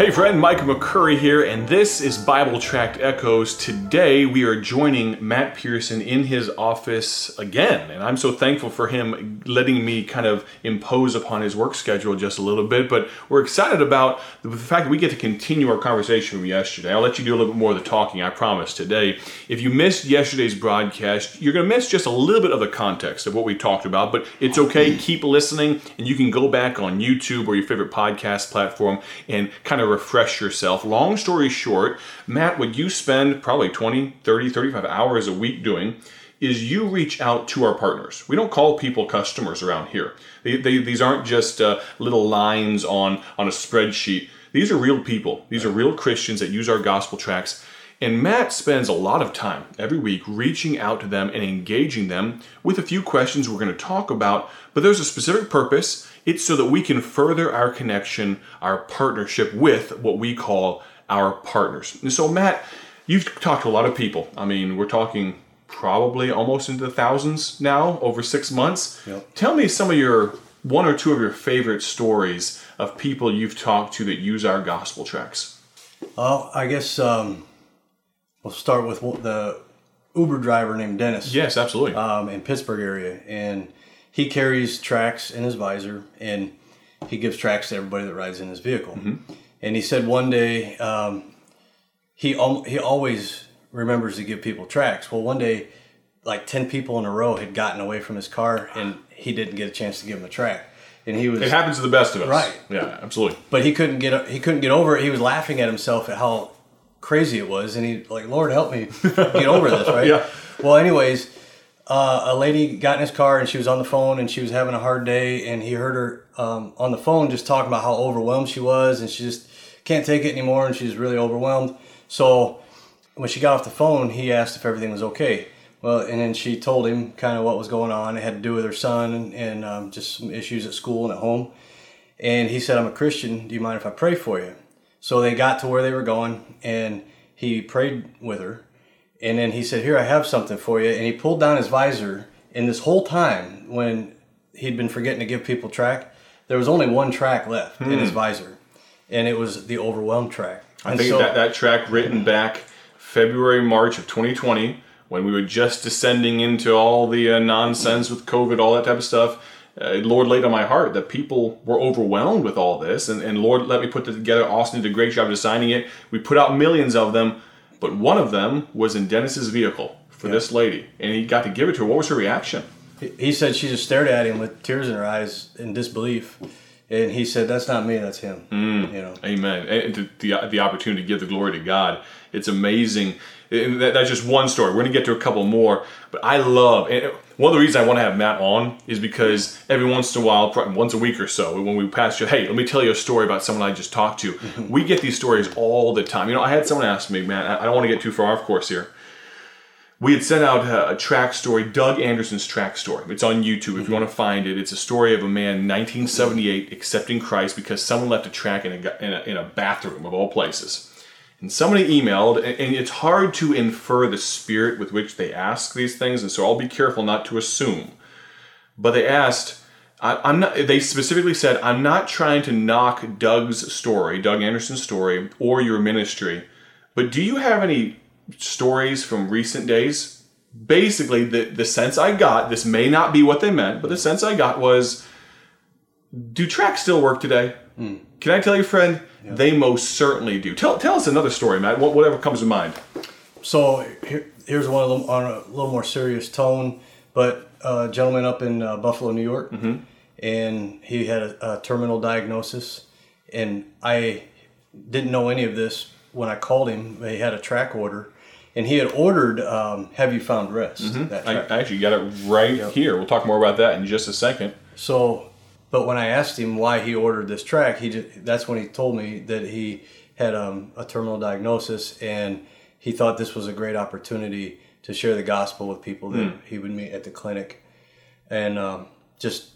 Hey friend, Mike McCurry here, and this is Bible Tract Echoes. Today we are joining Matt Pearson in his office again, and I'm so thankful for him letting me kind of impose upon his work schedule just a little bit. But we're excited about the fact that we get to continue our conversation from yesterday. I'll let you do a little bit more of the talking, I promise, today. If you missed yesterday's broadcast, you're going to miss just a little bit of the context of what we talked about, but it's okay. Keep listening, and you can go back on YouTube or your favorite podcast platform and kind of refresh yourself. Long story short, Matt, what you spend probably 20, 30, 35 hours a week doing is you reach out to our partners. We don't call people customers around here. They, they, these aren't just uh, little lines on, on a spreadsheet. These are real people. These are real Christians that use our gospel tracks. And Matt spends a lot of time every week reaching out to them and engaging them with a few questions we're going to talk about, but there's a specific purpose it's so that we can further our connection, our partnership with what we call our partners. And so, Matt, you've talked to a lot of people. I mean, we're talking probably almost into the thousands now over six months. Yep. Tell me some of your one or two of your favorite stories of people you've talked to that use our gospel tracks. Well, I guess um, we'll start with the Uber driver named Dennis. Yes, absolutely. Um, in Pittsburgh area, and he carries tracks in his visor and he gives tracks to everybody that rides in his vehicle. Mm-hmm. And he said one day um, he al- he always remembers to give people tracks. Well, one day, like ten people in a row had gotten away from his car, and he didn't get a chance to give them a track. And he was it happens to the best of us, right? Yeah, absolutely. But he couldn't get he couldn't get over it. He was laughing at himself at how crazy it was, and he like, Lord help me get over this, right? yeah. Well, anyways uh, a lady got in his car and she was on the phone and she was having a hard day and he heard her um, on the phone just talking about how overwhelmed she was and she just can't take it anymore and she's really overwhelmed. So when she got off the phone he asked if everything was okay. Well and then she told him kind of what was going on. It had to do with her son and, and um, just some issues at school and at home. And he said i'm a christian. Do you mind if i pray for you? So they got to where they were going and he prayed with her and then he said, Here, I have something for you. And he pulled down his visor. And this whole time, when he'd been forgetting to give people track, there was only one track left hmm. in his hmm. visor. And it was the overwhelmed track. I and think so, that, that tract written back February, March of 2020, when we were just descending into all the uh, nonsense with COVID, all that type of stuff. Uh, Lord laid on my heart that people were overwhelmed with all this, and, and Lord let me put this together. Austin did a great job designing it. We put out millions of them but one of them was in Dennis's vehicle for yeah. this lady, and he got to give it to her. What was her reaction? He said she just stared at him with tears in her eyes in disbelief. And he said, "That's not me. That's him." Mm, you know. Amen. And the, the opportunity to give the glory to God. It's amazing. That, that's just one story. We're gonna get to a couple more, but I love. And one of the reasons I want to have Matt on is because every once in a while, once a week or so, when we pass you, hey, let me tell you a story about someone I just talked to. we get these stories all the time. You know, I had someone ask me, man, I don't want to get too far off course here we had sent out a, a, tract story, Doug Anderson's track story. It's on YouTube if mm-hmm. you want to find it. It's a story of a man 1978 accepting Christ because someone left a track in a, in a, in a bathroom of all places. And somebody emailed, and, it's hard to infer the spirit with which they ask these things, and so I'll be careful not to assume. But they asked, I, am not. They specifically said, "I'm not trying to knock Doug's story, Doug Anderson's story, or your ministry, but do you have any stories from recent days, basically the, the sense I got, this may not be what they meant, but the sense I got was do tracks still work today? Mm. Can I tell you, friend? Yeah. They most certainly do. Tell, tell us another story, Matt, whatever comes to mind. So here, here's one of them on a little more serious tone, but a gentleman up in uh, Buffalo, New York, mm-hmm. and he had a, a terminal diagnosis, and I didn't know any of this when I called him. He had a track order, and he had ordered um, "Have You Found Rest?" Mm-hmm. I, I, actually got it right yep. here. We'll talk more about that in just a second. So, but when I asked him why he ordered this track, he just, that's when he told me that he had um, a terminal diagnosis and he thought this was a great opportunity to share the gospel with people that mm. he would meet at the clinic, and um, just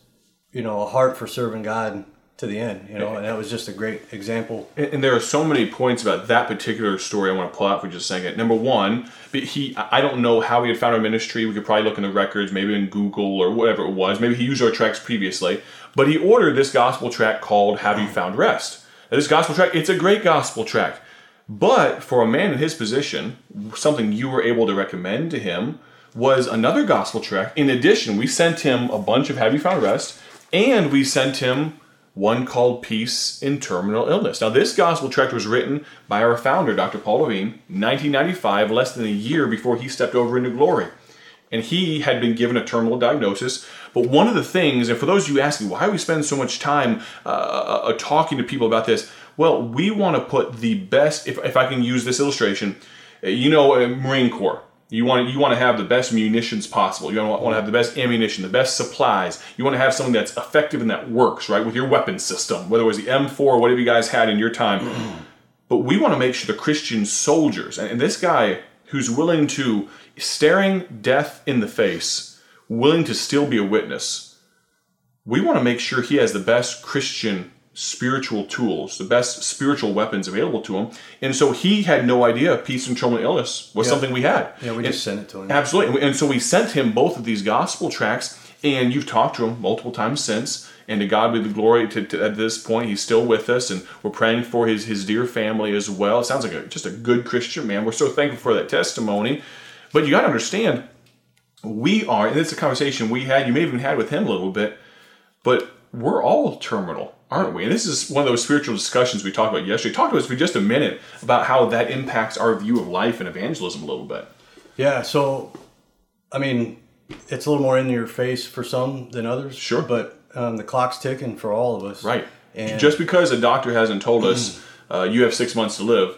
you know a heart for serving God to the end, you know, and that was just a great example. And, and, there are so many points about that particular story I want to pull out for just a second. Number one, he I don't know how he had found our ministry. We could probably look in the records, maybe in Google or whatever it was. Maybe he used our tracks previously, but he ordered this gospel track called "Have You Found Rest." This gospel track, it's a great gospel track, But for a man in his position, something you were able to recommend to him was another gospel track. In addition, we sent him a bunch of Have You Found Rest, and we sent him one called Peace in Terminal Illness. Now, this gospel tract was written by our founder, Dr. Paul Levine, 1995, less than a year before he stepped over into glory. And he had been given a terminal diagnosis. But one of the things, and for those of you asking, why we spend so much time uh, uh, talking to people about this? Well, we want to put the best, if, if I can use this illustration, uh, you know, uh, Marine Corps. You want, you want to have the best munitions possible. You want to have the best ammunition, the best supplies. You want to have something that's effective and that works, right, with your weapon system, whether it was the M4 or whatever you guys had in your time. but we want to make sure the Christian soldiers, and this guy who's willing to, staring death in the face, willing to still be a witness, we want to make sure he has the best Christian spiritual tools, the best spiritual weapons available to him. And so he had no idea peace and terminal illness was Yeah. something we had. Yeah, we And- just sent it to him. Absolutely. And so we sent him both of these gospel tracks, and you've talked to him multiple times since. And to God be the glory. To, to- at this point, he's still with us, and we're praying for his his dear family as well. It sounds like a, just a good Christian man. We're so thankful for that testimony. But you got to understand, we are, and it's a conversation we had. You may have even had with him a little bit, but we're all terminal, aren't we? And this is one of those spiritual discussions we talked about yesterday. Talk to us for just a minute about how that impacts our view of life and evangelism a little bit. Yeah, so I mean, it's a little more in your face for some than others. Sure. But um, the clock's ticking for all of us. Right. And Just because a doctor hasn't told us uh, you have six months to live,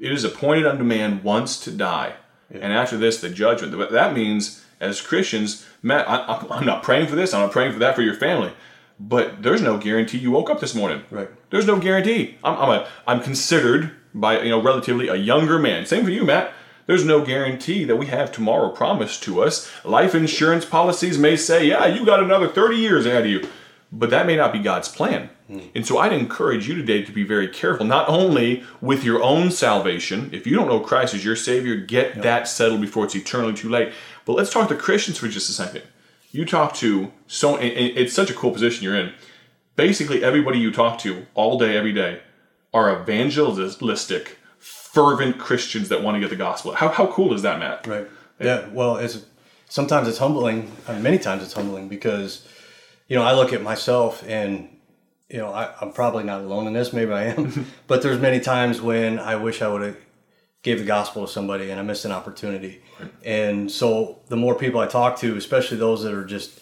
it is appointed unto man once to die, and after this the judgment. That means, as Christians, Matt, I, I- I'm not praying for this. I'm not praying for that for your family. But there's no guarantee you woke up this morning. Right. There's no guarantee. I'm, I'm a I'm considered by you know relatively a younger man. Same for you, Matt. There's no guarantee that we have tomorrow promised to us. Life insurance policies may say, yeah, you got another 30 years ahead of you. But that may not be God's plan. Hmm. And so I'd encourage you today to be very careful, not only with your own salvation. If you don't know Christ as your Savior, get that settled before it's eternally too late. But let's talk to Christians for just a second. You talk to so, it's such a cool position you're in. Basically, everybody you talk to all day, every day, are evangelistic, fervent Christians that want to get the gospel. How, how cool is that, Matt? Right. Yeah. Well, it's sometimes it's humbling. Uh, many times it's humbling because, you know, I look at myself and, you know, I, I'm probably not alone in this. Maybe I am, but there's many times when I wish I would have gave the gospel to somebody and I missed an opportunity. And so the more people I talk to, especially those that are just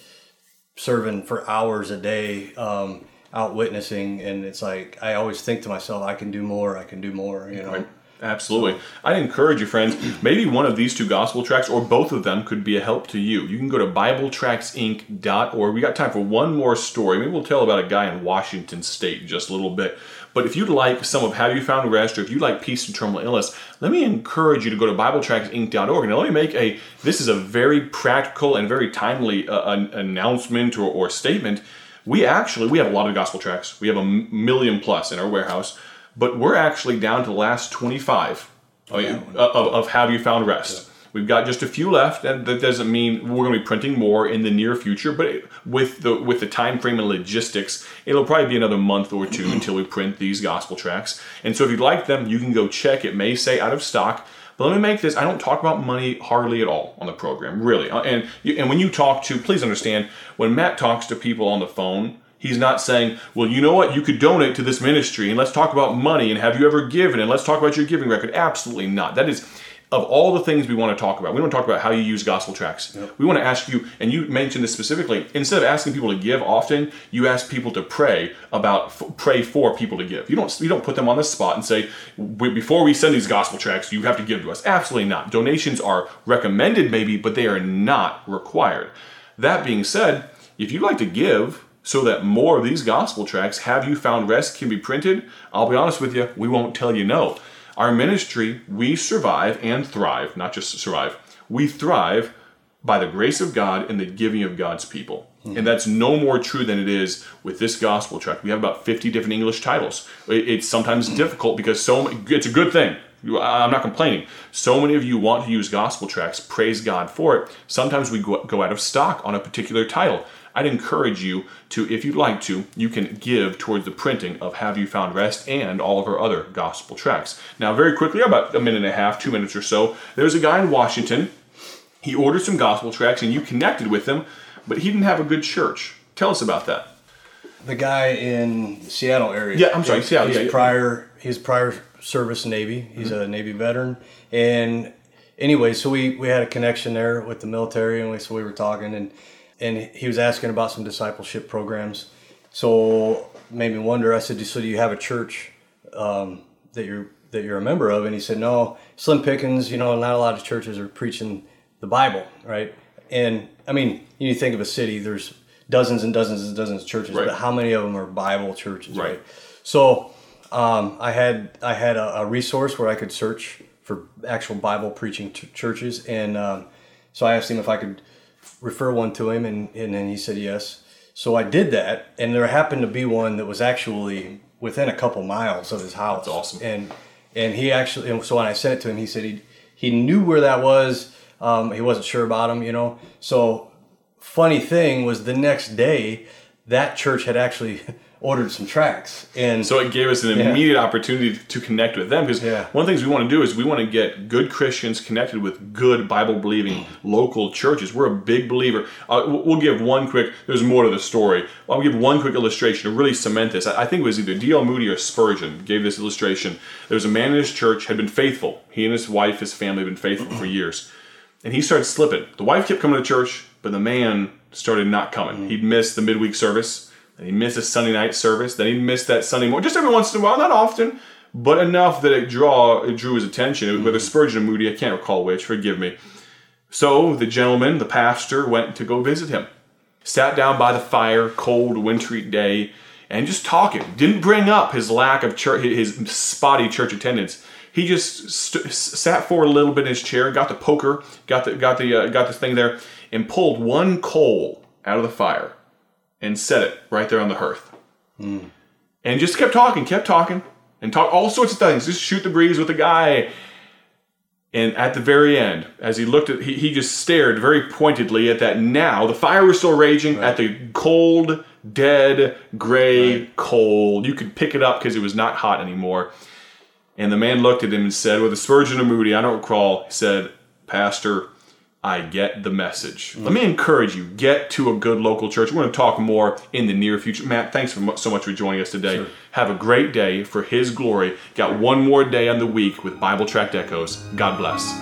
serving for hours a day, um, out witnessing, and it's like I always think to myself, I can do more. I can do more. You know. Right. Absolutely. I encourage you, friends, maybe one of these two gospel tracks or both of them could be a help to you. You can go to BibleTractsInc.org. We got time for one more story. Maybe we'll tell about a guy in Washington State in just a little bit. But if you'd like some of How You Found Rest or if you like Peace and Terminal Illness, let me encourage you to go to BibleTractsInc.org. And let me make a, this is a very practical and very timely uh, an announcement or, or statement. We actually, we have a lot of gospel tracks. We have a million plus in our warehouse but we're actually down to the last 25 of, of, of Have You Found Rest. We've got just a few left, and that doesn't mean we're going to be printing more in the near future. But it, with the with the time frame and logistics, it'll probably be another month or two until we print these gospel tracks. And so, if you'd like them, you can go check. It may say out of stock. But let me make this: I don't talk about money hardly at all on the program, really. Uh, And you, and when you talk to, please understand, when Matt talks to people on the phone, He's not saying, well, you know what, you could donate to this ministry and let's talk about money and have you ever given and let's talk about your giving record. Absolutely not. That is, of all the things we want to talk about, we want to talk about how you use gospel tracks. We want to ask you, and you mentioned this specifically, instead of asking people to give often, you ask people to pray about, f- pray for people to give. You don't, you don't put them on the spot and say, before we send these gospel tracks, you have to give to us. Absolutely not. Donations are recommended maybe, but they are not required. That being said, if you'd like to give so that more of these gospel tracks, Have You Found Rest, can be printed, I'll be honest with you, we won't tell you no. Our ministry, we survive and thrive, not just survive, we thrive by the grace of God and the giving of God's people. Hmm. And that's no more true than it is with this gospel tract. We have about 50 different English titles. It's sometimes hmm. difficult because so m- it's a good thing. I'm not complaining. So many of you want to use gospel tracks. Praise God for it. Sometimes we go go out of stock on a particular title. I'd encourage you to, if you'd like to, you can give towards the printing of Have You Found Rest and all of our other gospel tracts. Now, very quickly, about a minute and a half, two minutes or so, there's a guy in Washington. He ordered some gospel tracts and you connected with him, but he didn't have a good church. Tell us about that. The guy in the Seattle area. Yeah, I'm sorry, Seattle. He's yeah, yeah. prior. He's prior service Navy. He's a mm-hmm. Navy veteran, and anyway, so we we had a connection there with the military, and we so we were talking, and and he was asking about some discipleship programs. So made me wonder. I said, "So do you have a church um, that you're that you're a member of?" And he said, "No, slim pickings. You know, not a lot of churches are preaching the Bible, right?" And I mean, you think of a city. There's dozens and dozens and dozens of churches, Right. but how many of them are Bible churches, Right. right? So um, I had I had a, a resource where I could search for actual Bible preaching ch- churches, and um, so I asked him if I could refer one to him, and, and then he said yes. So I did that, and there happened to be one that was actually within a couple miles of his house. That's awesome. And and he actually, and so when I sent it to him, he said he he knew where that was. Um, he wasn't sure about him, you know. So funny thing was the next day that church had actually ordered some tracks and So it gave us an Yeah. immediate opportunity to connect with them because Yeah. one of the things we want to do is we want to get good Christians connected with good Bible believing local churches. We're a big believer. Uh, we'll give one quick. There's more to the story. I'll give one quick illustration to really cement this. I think it was either D.L. Moody or Spurgeon gave this illustration. There was a man in his church had been faithful. He and his wife, his family, had been faithful for years, and he started slipping. The wife kept coming to church, but the man started not coming. He'd miss the midweek service. And he missed a Sunday night service. Then he'd miss that Sunday morning, just every once in a while, not often, but enough that it draw it drew his attention. It was whether Spurgeon or Moody, I can't recall which. Forgive me. So the gentleman, the pastor, went to go visit him. Sat down by the fire, cold, wintry day, and just talking. Didn't bring up his lack of church, his spotty church attendance. He just st- sat forward a little bit in his chair, got the poker, got the got the uh, got the thing there, and pulled one coal out of the fire and set it right there on the hearth. Hmm. And just kept talking, kept talking, and talk all sorts of things. Just shoot the breeze with the guy. And at the very end, as he looked at, he, he just stared very pointedly at that now. The fire was still raging at the cold, dead, gray coal. You could pick it up because it was not hot anymore. And the man looked at him and said, with a Spurgeon or Moody, I don't recall, he said, Pastor, I get the message. Let me encourage you, get to a good local church. We're going to talk more in the near future. Matt, thanks for so much for joining us today. Have a great day for His glory. Got one more day on the week with Bible Tract Echoes. God bless.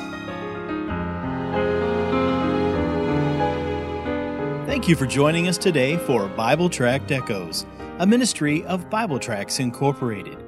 Thank you for joining us today for Bible Tract Echoes, a ministry of Bible Tracts Incorporated.